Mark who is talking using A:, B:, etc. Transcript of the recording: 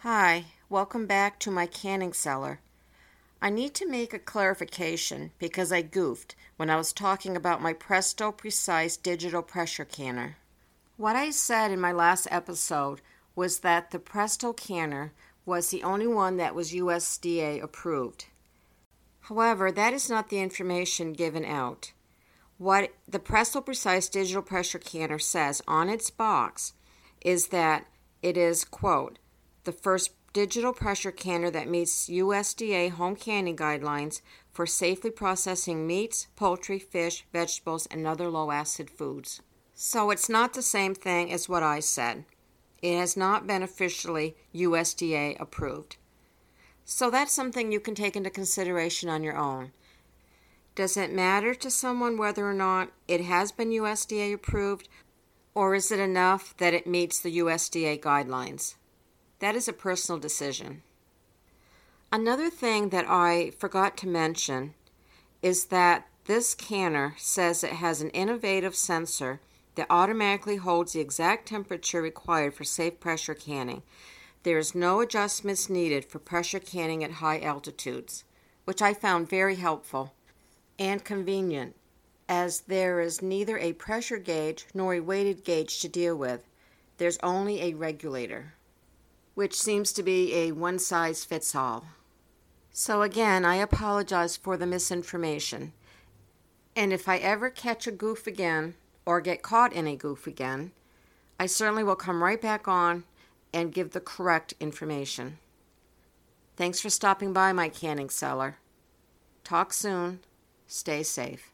A: Hi, welcome back to my canning cellar. I need to make a clarification because I goofed when I was talking about my Presto Precise digital pressure canner. What I said in my last episode was that the Presto canner was the only one that was USDA approved. However, that is not the information given out. What the Presto Precise digital pressure canner says on its box is that it is, quote, the first digital pressure canner that meets USDA home canning guidelines for safely processing meats, poultry, fish, vegetables, and other low acid foods. So it's not the same thing as what I said. It has not been officially USDA approved. So that's something you can take into consideration on your own. Does it matter to someone whether or not it has been USDA approved, or is it enough that it meets the USDA guidelines? That is a personal decision. Another thing that I forgot to mention is that this canner says it has an innovative sensor that automatically holds the exact temperature required for safe pressure canning. There is no adjustments needed for pressure canning at high altitudes, which I found very helpful and convenient as there is neither a pressure gauge nor a weighted gauge to deal with. There's only a regulator, which seems to be a one size fits all. So, again, I apologize for the misinformation. And if I ever catch a goof again, or get caught in a goof again, I certainly will come right back on and give the correct information. Thanks for stopping by my canning cellar. Talk soon. Stay safe.